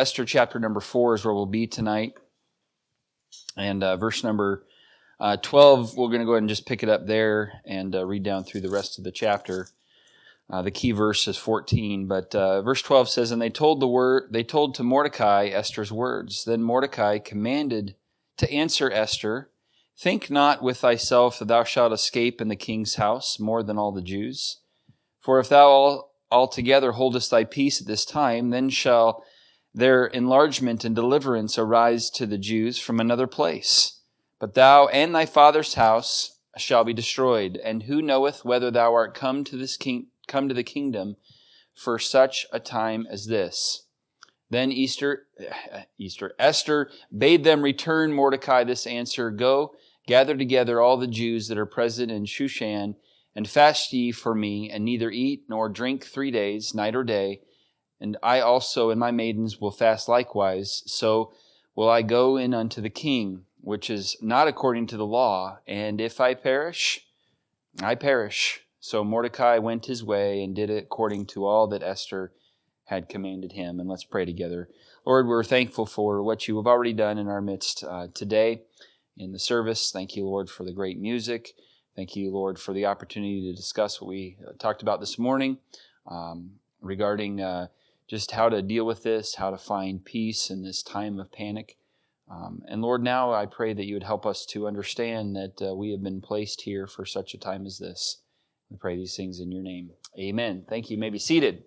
Esther chapter number four is where we'll be tonight. And uh, verse number uh, 12, we're going to go ahead and just pick it up there and uh, read down through the rest of the chapter. Uh, the key verse is 14, but uh, verse 12 says, And they told the word, they told to Mordecai Esther's words. Then Mordecai commanded to answer Esther, Think not with thyself that thou shalt escape in the king's house more than all the Jews. For if thou altogether holdest thy peace at this time, then shall their enlargement and deliverance arise to the Jews from another place. But thou and thy father's house shall be destroyed. And who knoweth whether thou art come to this king, come to the kingdom for such a time as this? Then Easter, Easter, Esther bade them return Mordecai this answer, Go, gather together all the Jews that are present in Shushan, and fast ye for me, and neither eat nor drink three days, night or day. And I also and my maidens will fast likewise. So will I go in unto the king, which is not according to the law. And if I perish, I perish. So Mordecai went his way and did it according to all that Esther had commanded him. And let's pray together. Lord, we're thankful for what you have already done in our midst uh, today in the service. Thank you, Lord, for the great music. Thank you, Lord, for the opportunity to discuss what we uh, talked about this morning um, regarding uh, just how to deal with this, how to find peace in this time of panic. Um, and Lord, now I pray that you would help us to understand that uh, we have been placed here for such a time as this. We pray these things in your name. Amen. Thank you. you may be seated.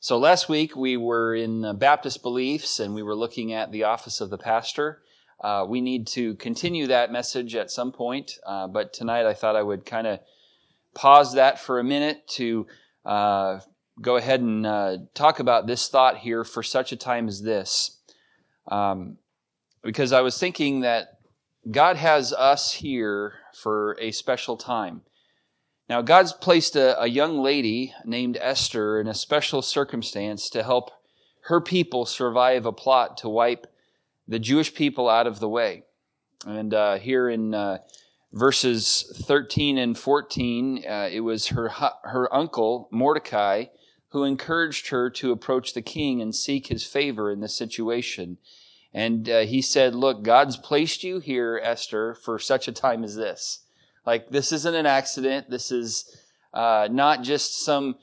So last week we were in Baptist beliefs and we were looking at the office of the pastor. Uh, we need to continue that message at some point, uh, but tonight I thought I would kind of pause that for a minute to uh, go ahead and uh, talk about this thought here for such a time as this. Um, because I was thinking that God has us here for a special time. Now, God's placed a, a, young lady named Esther in a special circumstance to help her people survive a plot to wipe the Jewish people out of the way. And uh, here in uh, verses 13 and 14, uh, it was her, her uncle, Mordecai, who encouraged her to approach the king and seek his favor in this situation. And uh, he said, Look, God's placed you here, Esther, for such a time as this. Like, this isn't an accident. This is uh, not just some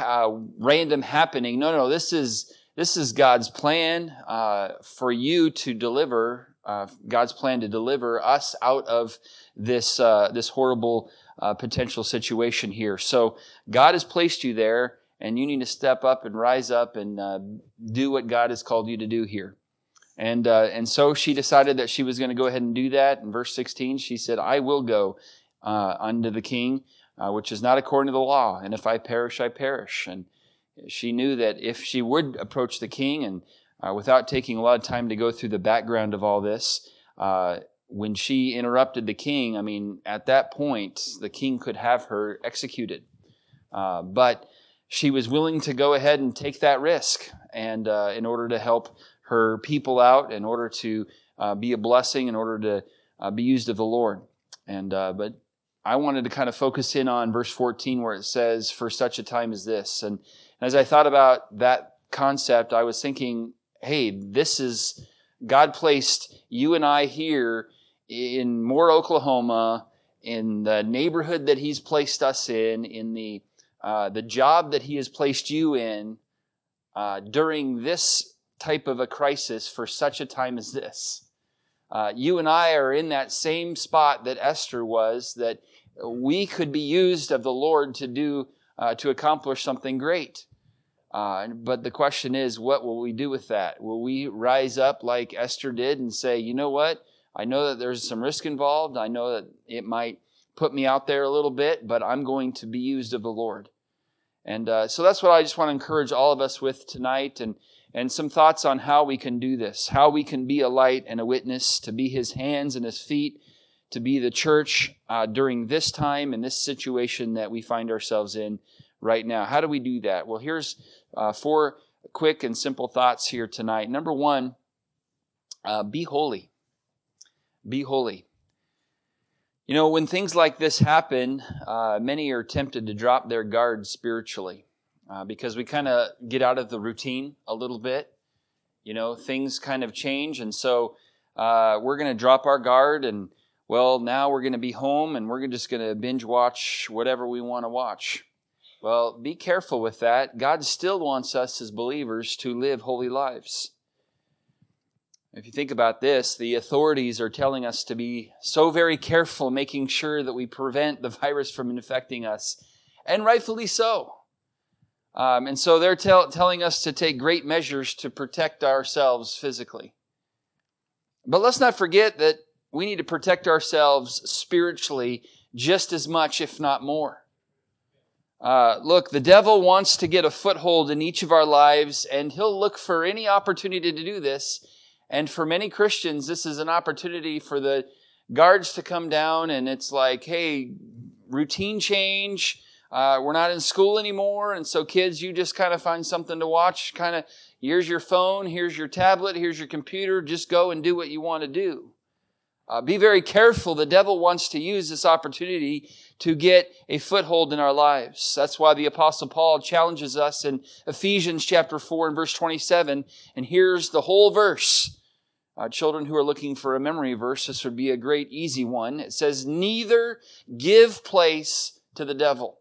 uh, random happening. No, no, this is, this is God's plan uh, for you to deliver, uh, God's plan to deliver us out of this, uh, this horrible potential situation here. So, God has placed you there, and you need to step up and rise up and do what God has called you to do here. And, uh, and so she decided that she was going to go ahead and do that. In verse 16, she said, I will go uh, unto the king, uh, which is not according to the law. And if I perish, I perish. And she knew that if she would approach the king, and uh, without taking a lot of time to go through the background of all this, uh, when she interrupted the king, I mean, at that point, the king could have her executed. Uh, but she was willing to go ahead and take that risk, and uh, in order to help her people out, in order to uh, be a blessing, in order to uh, be used of the Lord. And but I wanted to kind of focus in on verse 14 where it says, For such a time as this. And, as I thought about that concept, I was thinking, hey, this is, God placed you and I here in Moore, Oklahoma, in the neighborhood that He's placed us in, in the, uh, the job that He has placed you in, uh, during this type of a crisis for such a time as this. Uh, you and I are in that same spot that Esther was, that we could be used of the Lord to do, uh, to accomplish something great. Uh, but the question is, what will we do with that? Will we rise up like Esther did and say, you know what? I know that there's some risk involved. I know that it might put me out there a little bit, but I'm going to be used of the Lord. And uh, so that's what I just want to encourage all of us with tonight and, and some thoughts on how we can do this, how we can be a light and a witness, to be his hands and his feet to be the church uh, during this time and this situation that we find ourselves in right now. How do we do that? Well, here's uh, four quick and simple thoughts here tonight. Number one, uh, be holy. Be holy. You know, when things like this happen, uh, many are tempted to drop their guard spiritually. uh, because we kind of get out of the routine a little bit. You know, things kind of change, and so uh, we're going to drop our guard and well, now we're going to be home and we're just going to binge watch whatever we want to watch. Well, be careful with that. God still wants us as believers to live holy lives. If you think about this, the authorities are telling us to be so very careful, making sure that we prevent the virus from infecting us, and rightfully so. Um, and so they're tell, telling us to take great measures to protect ourselves physically. But let's not forget that we need to protect ourselves spiritually just as much, if not more. Uh, look, the devil wants to get a foothold in each of our lives, and he'll look for any opportunity to do this. And for many Christians, this is an opportunity for the guards to come down, and it's like, hey, routine change. Uh, we're not in school anymore, and so kids, you just kind of find something to watch. Kind of, here's your phone, here's your tablet, here's your computer. Just go and do what you want to do. Uh, be very careful. The devil wants to use this opportunity to get a foothold in our lives. That's why the apostle Paul challenges us in Ephesians chapter 4 and verse 27. And here's the whole verse. Uh, children who are looking for a memory verse, this would be a great easy one. It says, neither give place to the devil.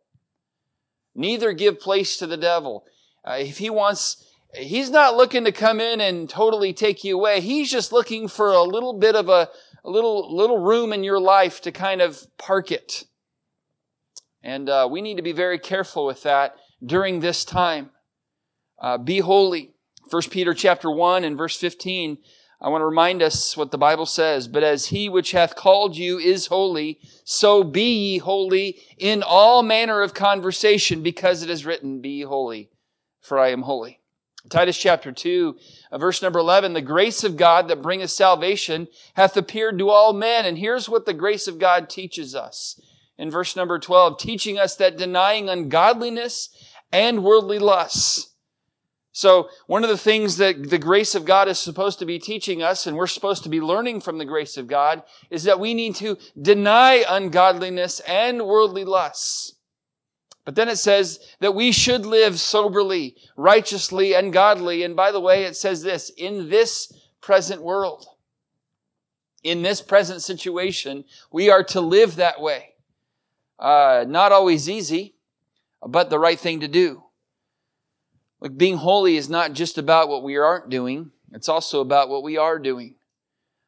Neither give place to the devil. Uh, if he wants, he's not looking to come in and totally take you away. He's just looking for a little bit of a, a little, little room in your life to kind of park it. And uh, we need to be very careful with that during this time. Uh, be holy. 1 Peter chapter 1 and verse 15. I want to remind us what the Bible says. But as he which hath called you is holy, so be ye holy in all manner of conversation, because it is written, Be holy, for I am holy. Titus chapter 2, uh, verse number 11, the grace of God that bringeth salvation hath appeared to all men. And here's what the grace of God teaches us. In verse number 12, teaching us that denying ungodliness and worldly lusts. So one of the things that the grace of God is supposed to be teaching us, and we're supposed to be learning from the grace of God, is that we need to deny ungodliness and worldly lusts. But then it says that we should live soberly, righteously, and godly. And by the way, it says this, in this present world. In this present situation, we are to live that way. Uh, not always easy, but the right thing to do. Like being holy is not just about what we aren't doing. It's also about what we are doing.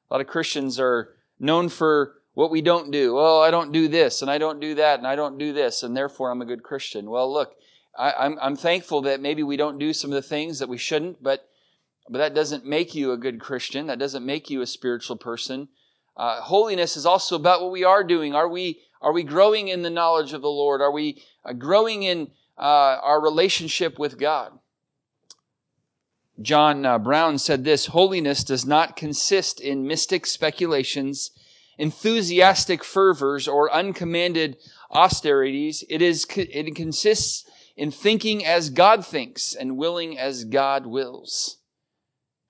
A lot of Christians are known for what we don't do. Oh, I don't do this and I don't do that and I don't do this and therefore I'm a good Christian. Well, look, I, am thankful that maybe we don't do some of the things that we shouldn't, but, but that doesn't make you a good Christian. That doesn't make you a spiritual person. Uh, holiness is also about what we are doing. Are we, are we growing in the knowledge of the Lord? Are we uh, growing in uh, our relationship with God? John uh, Brown said this Holiness does not consist in mystic speculations enthusiastic fervors or uncommanded austerities. It is, it consists in thinking as God thinks and willing as God wills.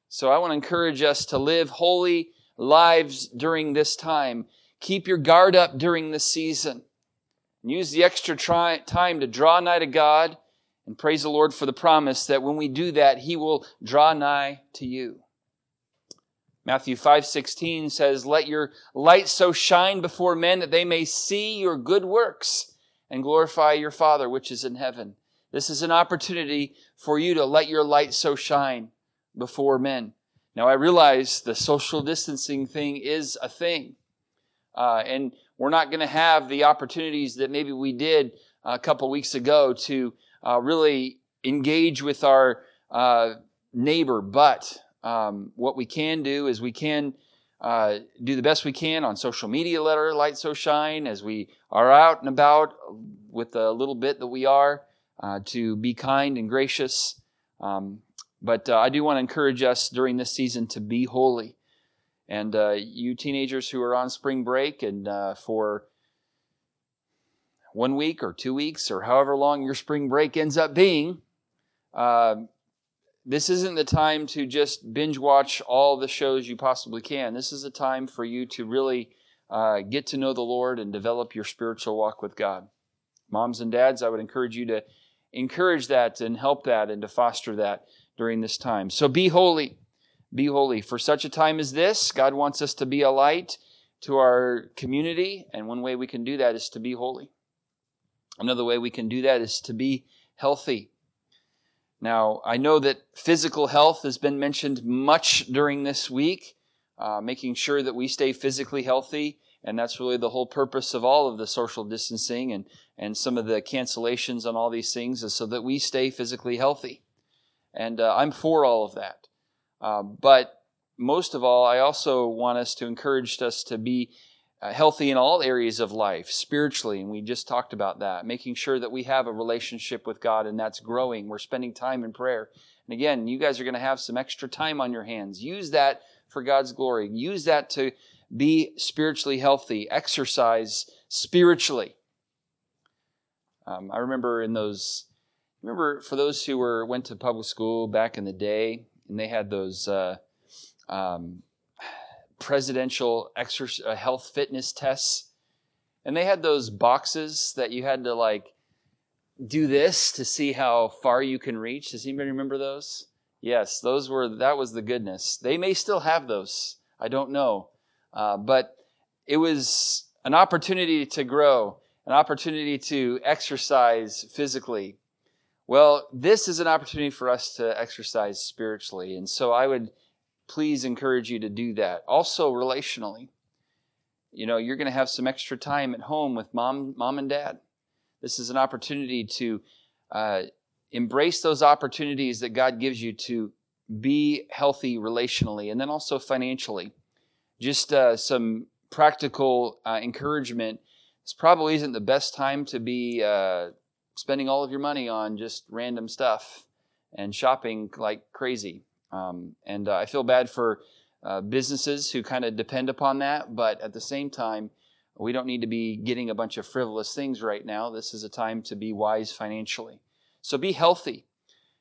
So I want to encourage us to live holy lives during this time. Keep your guard up during this season. Use the extra try, time to draw nigh to God and praise the Lord for the promise that when we do that, He will draw nigh to you. Matthew 5:16 says, "Let your light so shine before men that they may see your good works and glorify your Father which is in heaven." This is an opportunity for you to let your light so shine before men. Now I realize the social distancing thing is a thing. Uh, and we're not going to have the opportunities that maybe we did a couple weeks ago to uh, really engage with our uh, neighbor. But um, what we can do is we can uh, do the best we can on social media, let our light so shine as we are out and about with the little bit that we are uh, to be kind and gracious. Um, but uh, I do want to encourage us during this season to be holy. And uh, you teenagers who are on spring break and uh, for one week or two weeks or however long your spring break ends up being, uh, this isn't the time to just binge watch all the shows you possibly can. This is a time for you to really uh, get to know the Lord and develop your spiritual walk with God. Moms and dads, I would encourage you to encourage that and help that and to foster that during this time. So be holy. Be holy. For such a time as this, God wants us to be a light to our community, and one way we can do that is to be holy. Another way we can do that is to be healthy. Now, I know that physical health has been mentioned much during this week, uh, making sure that we stay physically healthy. And that's really the whole purpose of all of the social distancing and, and some of the cancellations on all these things is so that we stay physically healthy. And uh, I'm for all of that. Uh, but most of all, I also want us to encourage us to be uh, healthy in all areas of life, spiritually, and we just talked about that, making sure that we have a relationship with God and that's growing. We're spending time in prayer. And again, you guys are going to have some extra time on your hands. Use that for God's glory. Use that to be spiritually healthy, exercise spiritually. Um, I remember in those, remember for those who were went to public school back in the day, and they had those uh, um, presidential uh, health fitness tests. And they had those boxes that you had to like do this to see how far you can reach. Does anybody remember those? Yes, those were, that was the goodness. They may still have those. I don't know. Uh, but it was an opportunity to grow, an opportunity to exercise physically. Well, this is an opportunity for us to exercise spiritually. And so I would please encourage you to do that. Also, relationally. You know, you're going to have some extra time at home with mom, mom and dad. This is an opportunity to uh, embrace those opportunities that God gives you to be healthy relationally and then also financially. Just uh, some practical uh, encouragement. This probably isn't the best time to be uh, spending all of your money on just random stuff and shopping like crazy. Um, and uh, I feel bad for uh, businesses who kind of depend upon that, but at the same time, we don't need to be getting a bunch of frivolous things right now. This is a time to be wise financially. So be healthy.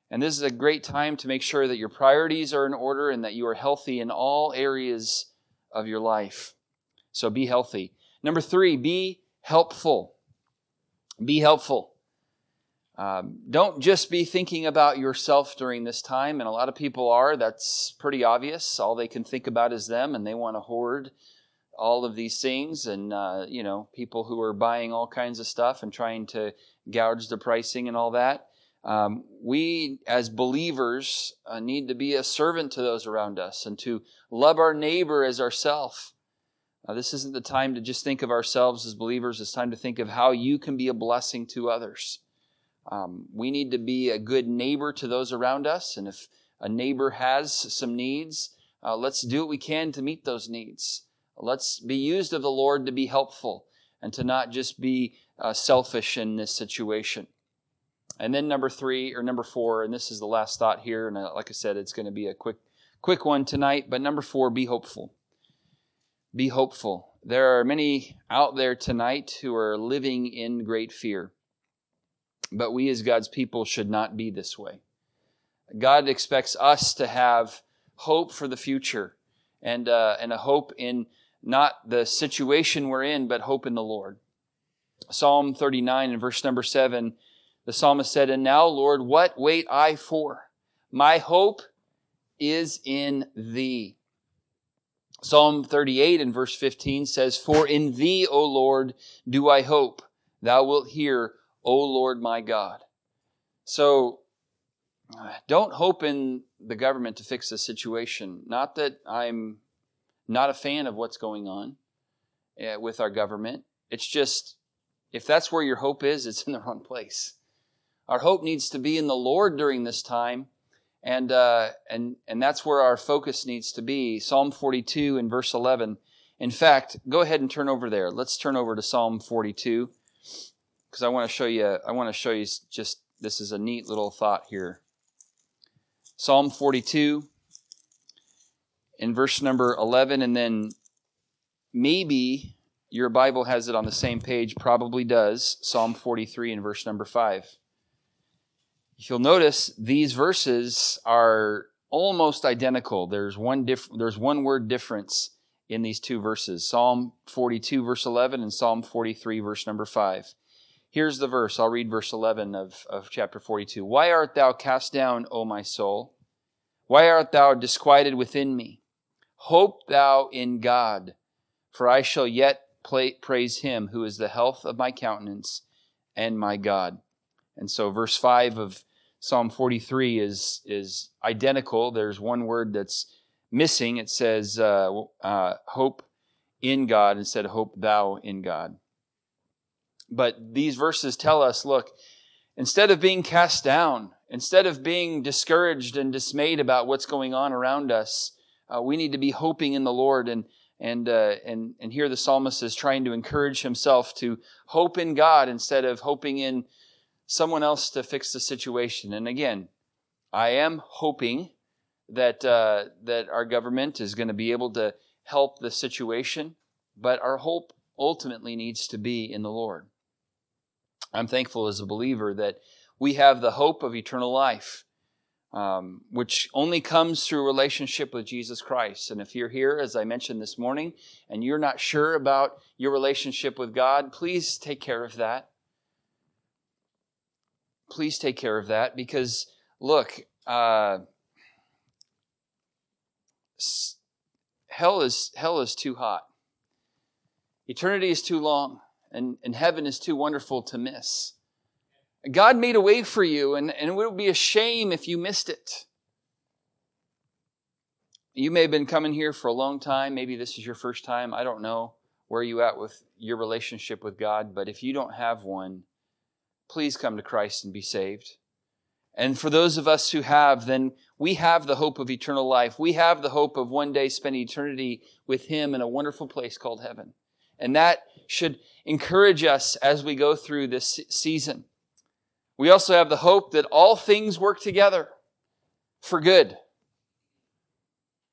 And this is a great time to make sure that your priorities are in order and that you are healthy in all areas of your life. So be healthy. Number three, be helpful. Be helpful. Um, don't just be thinking about yourself during this time, and a lot of people are. That's pretty obvious. All they can think about is them, and they want to hoard all of these things. And, uh, you know, people who are buying all kinds of stuff and trying to gouge the pricing and all that. Um, we, as believers, uh, need to be a servant to those around us and to love our neighbor as ourself. Uh, this isn't the time to just think of ourselves as believers. It's time to think of how you can be a blessing to others. Um, we need to be a good neighbor to those around us. And if a neighbor has some needs, uh, let's do what we can to meet those needs. Let's be used of the Lord to be helpful and to not just be uh, selfish in this situation. And then number three or number four, and this is the last thought here. And uh, like I said, it's going to be a quick, quick one tonight. But number four, be hopeful. Be hopeful. There are many out there tonight who are living in great fear. But we as God's people should not be this way. God expects us to have hope for the future and, uh, and a hope in not the situation we're in, but hope in the Lord. Psalm 39 and verse number 7, the psalmist said, And now, Lord, what wait I for? My hope is in thee. Psalm 38 and verse 15 says, For in thee, O Lord, do I hope. Thou wilt hear O Lord my God. So don't hope in the government to fix the situation. Not that I'm not a fan of what's going on eh, with our government. It's just, if that's where your hope is, it's in the wrong place. Our hope needs to be in the Lord during this time, and uh, and and that's where our focus needs to be. Psalm 42 and verse 11. In fact, go ahead and turn over there. Let's turn over to Psalm 42 because I want to show you. I want to show you just this is a neat little thought here. Psalm 42 in verse number 11, and then maybe your Bible has it on the same page, probably does. Psalm 43 in verse number 5. If you'll notice, these verses are almost identical. There's one diff- there's one word difference in these two verses. Psalm 42 verse 11 and Psalm 43 verse number 5. Here's the verse. I'll read verse 11 of, of chapter 42. Why art thou cast down, O my soul? Why art thou disquieted within me? Hope thou in God, for I shall yet praise him who is the health of my countenance and my God. And so verse 5 of Psalm 43 is, is identical. There's one word that's missing. It says, uh, uh, hope in God instead of hope thou in God. But these verses tell us look, instead of being cast down, instead of being discouraged and dismayed about what's going on around us, uh, we need to be hoping in the Lord. And, and, uh, and, and here the psalmist is trying to encourage himself to hope in God instead of hoping in someone else to fix the situation. And again, I am hoping that uh, that our government is going to be able to help the situation, but our hope ultimately needs to be in the Lord. I'm thankful as a believer that we have the hope of eternal life, um, which only comes through relationship with Jesus Christ. And if you're here, as I mentioned this morning, and you're not sure about your relationship with God, please take care of that please take care of that because look, uh, hell is hell is too hot. Eternity is too long, and, and heaven is too wonderful to miss. God made a way for you, and, and it would be a shame if you missed it. You may have been coming here for a long time. Maybe this is your first time. I don't know where you at with your relationship with God, but if you don't have one, please come to Christ and be saved. And for those of us who have, then we have the hope of eternal life. We have the hope of one day spending eternity with Him in a wonderful place called heaven. And that should encourage us as we go through this season. We also have the hope that all things work together for good.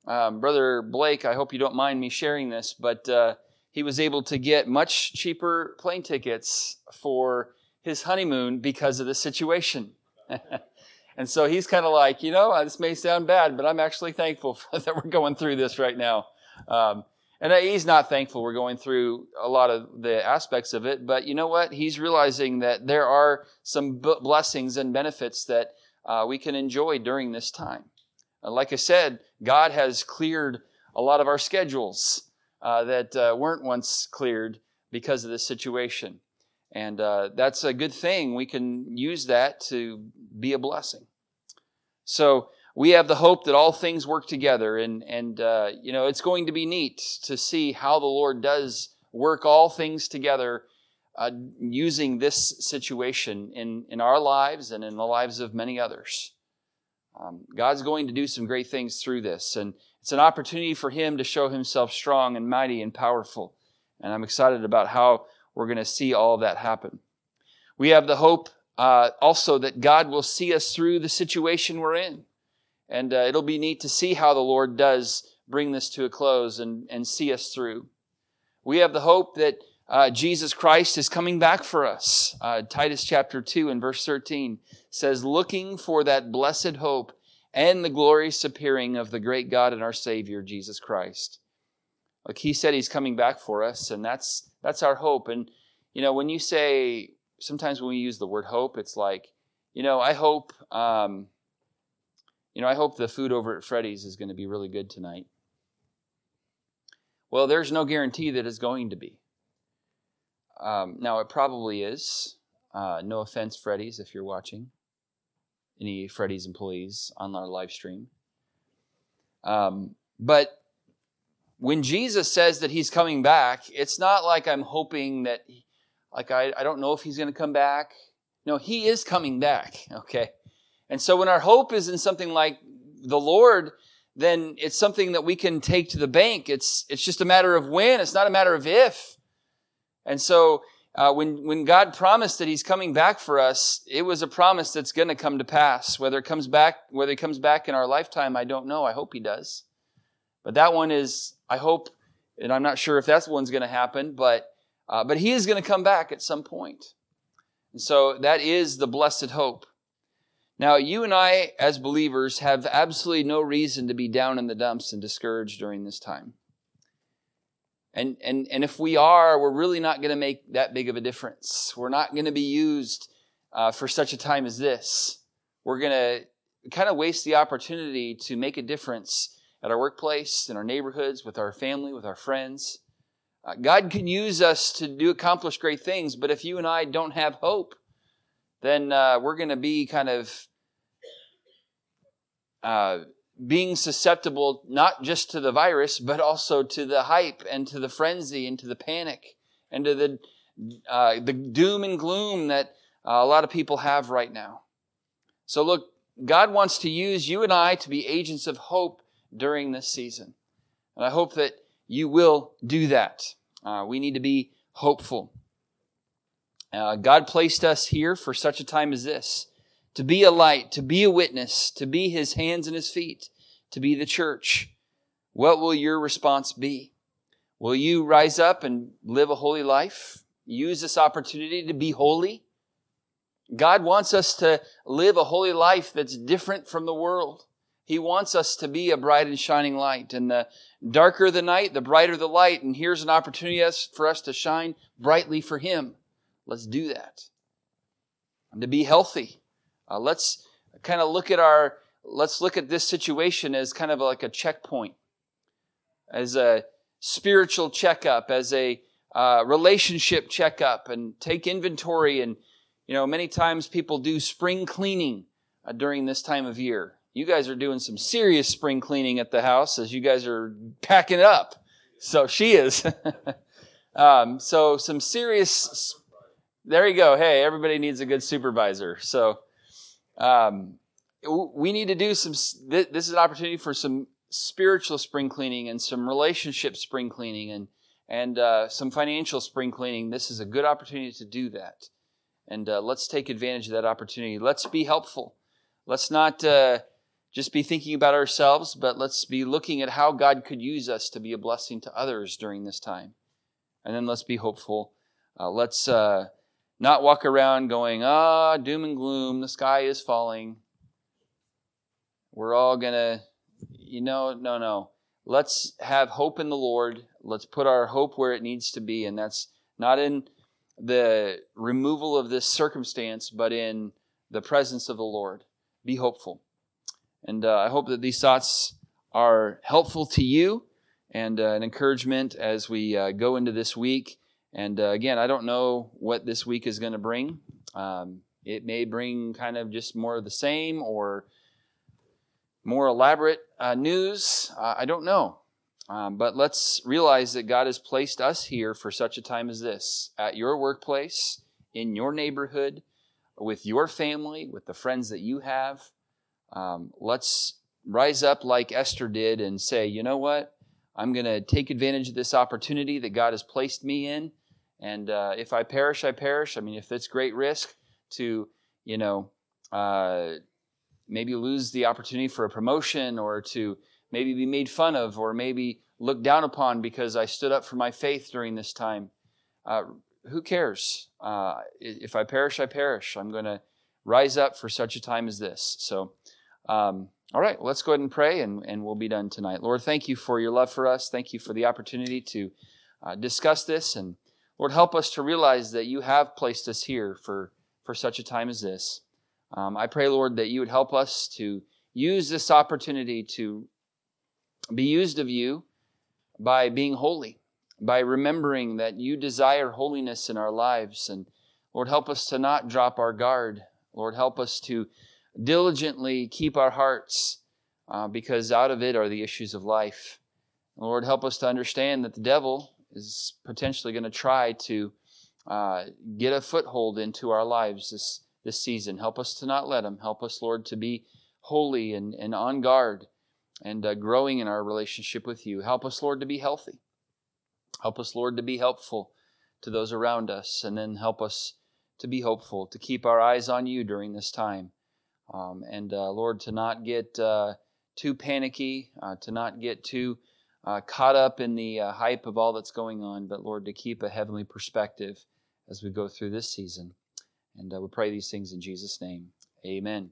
Um, Brother Blake, I hope you don't mind me sharing this, but uh, he was able to get much cheaper plane tickets for his honeymoon because of the situation. and so he's kind of like, you know, this may sound bad, but I'm actually thankful that we're going through this right now. Um, and he's not thankful we're going through a lot of the aspects of it, but you know what? He's realizing that there are some b- blessings and benefits that uh, we can enjoy during this time. Uh, like I said, God has cleared a lot of our schedules uh, that uh, weren't once cleared because of this situation. And uh, that's a good thing. We can use that to be a blessing. So we have the hope that all things work together. And, and uh, you know, it's going to be neat to see how the Lord does work all things together uh, using this situation in, in our lives and in the lives of many others. Um, God's going to do some great things through this. And it's an opportunity for Him to show Himself strong and mighty and powerful. And I'm excited about how we're going to see all of that happen. We have the hope uh, also that God will see us through the situation we're in. And uh, it'll be neat to see how the Lord does bring this to a close and, and see us through. We have the hope that uh, Jesus Christ is coming back for us. Uh, Titus chapter 2 and verse 13 says, Looking for that blessed hope and the glorious appearing of the great God and our Savior, Jesus Christ. Like he said, he's coming back for us, and that's that's our hope. And you know, when you say sometimes when we use the word hope, it's like, you know, I hope, um, you know, I hope the food over at Freddy's is going to be really good tonight. Well, there's no guarantee that it's going to be. Um, now, it probably is. Uh, no offense, Freddy's, if you're watching. Any Freddy's employees on our live stream. Um, but when Jesus says that he's coming back, it's not like I'm hoping that, like, I, I don't know if he's going to come back. No, he is coming back, okay? And so when our hope is in something like the Lord, then it's something that we can take to the bank. It's, it's just a matter of when, it's not a matter of if. And so, uh, when, when God promised that He's coming back for us, it was a promise that's going to come to pass. Whether it comes back, whether He comes back in our lifetime, I don't know. I hope He does. But that one is, I hope, and I'm not sure if that's one's going to happen, but uh, but he is going to come back at some point. And so that is the blessed hope. Now, you and I, as believers, have absolutely no reason to be down in the dumps and discouraged during this time. And, and, and if we are, we're really not going to make that big of a difference. We're not going to be used uh, for such a time as this. We're going to kind of waste the opportunity to make a difference at our workplace, in our neighborhoods, with our family, with our friends. Uh, God can use us to do accomplish great things, but if you and I don't have hope, then uh, we're going to be kind of uh, being susceptible not just to the virus, but also to the hype and to the frenzy and to the panic and to the uh, the doom and gloom that uh, a lot of people have right now. So look, God wants to use you and I to be agents of hope during this season, and I hope that you will do that. Uh, we need to be hopeful. Uh, God placed us here for such a time as this to be a light, to be a witness, to be his hands and his feet, to be the church. What will your response be? Will you rise up and live a holy life? Use this opportunity to be holy? God wants us to live a holy life that's different from the world. He wants us to be a bright and shining light. And the darker the night, the brighter the light. And here's an opportunity for us to shine brightly for Him. Let's do that. And to be healthy. Uh, let's kind of look at our, let's look at this situation as kind of like a checkpoint, as a spiritual checkup, as a uh, relationship checkup, and take inventory. And, you know, many times people do spring cleaning uh, during this time of year. You guys are doing some serious spring cleaning at the house as you guys are packing it up. So she is. um, so some serious. There you go. Hey, everybody needs a good supervisor. So um, we need to do some, this is an opportunity for some spiritual spring cleaning and some relationship spring cleaning and, and uh, some financial spring cleaning. This is a good opportunity to do that. And uh, let's take advantage of that opportunity. Let's be helpful. Let's not uh, just be thinking about ourselves, but let's be looking at how God could use us to be a blessing to others during this time. And then let's be hopeful. Uh, let's uh, not walk around going, ah, doom and gloom, the sky is falling. We're all going to, you know, no, no. Let's have hope in the Lord. Let's put our hope where it needs to be. And that's not in the removal of this circumstance, but in the presence of the Lord. Be hopeful. And uh, I hope that these thoughts are helpful to you and uh, an encouragement as we uh, go into this week. And uh, again, I don't know what this week is going to bring. Um, it may bring kind of just more of the same or more elaborate uh, news. Uh, I don't know. Um, but let's realize that God has placed us here for such a time as this at your workplace, in your neighborhood, with your family, with the friends that you have. Um, let's rise up like Esther did and say, you know what? I'm going to take advantage of this opportunity that God has placed me in and uh, if I perish, I perish. I mean, if it's great risk to, you know, uh, maybe lose the opportunity for a promotion or to maybe be made fun of or maybe looked down upon because I stood up for my faith during this time, uh, who cares? Uh, if I perish, I perish. I'm going to rise up for such a time as this. So, um, all right, let's go ahead and pray and, and we'll be done tonight. Lord, thank you for your love for us. Thank you for the opportunity to uh, discuss this and Lord, help us to realize that you have placed us here for, for such a time as this. Um, I pray, Lord, that you would help us to use this opportunity to be used of you by being holy, by remembering that you desire holiness in our lives. And Lord, help us to not drop our guard. Lord, help us to diligently keep our hearts uh, because out of it are the issues of life. Lord, help us to understand that the devil is potentially going to try to uh, get a foothold into our lives this, this season. Help us to not let him. Help us, Lord, to be holy and, and on guard and uh, growing in our relationship with you. Help us, Lord, to be healthy. Help us, Lord, to be helpful to those around us. And then help us to be hopeful, to keep our eyes on you during this time. Um, and, uh, Lord, to not get uh, too panicky, uh, to not get too uh, caught up in the uh, hype of all that's going on, but Lord, to keep a heavenly perspective as we go through this season. And uh, we pray these things in Jesus' name. Amen.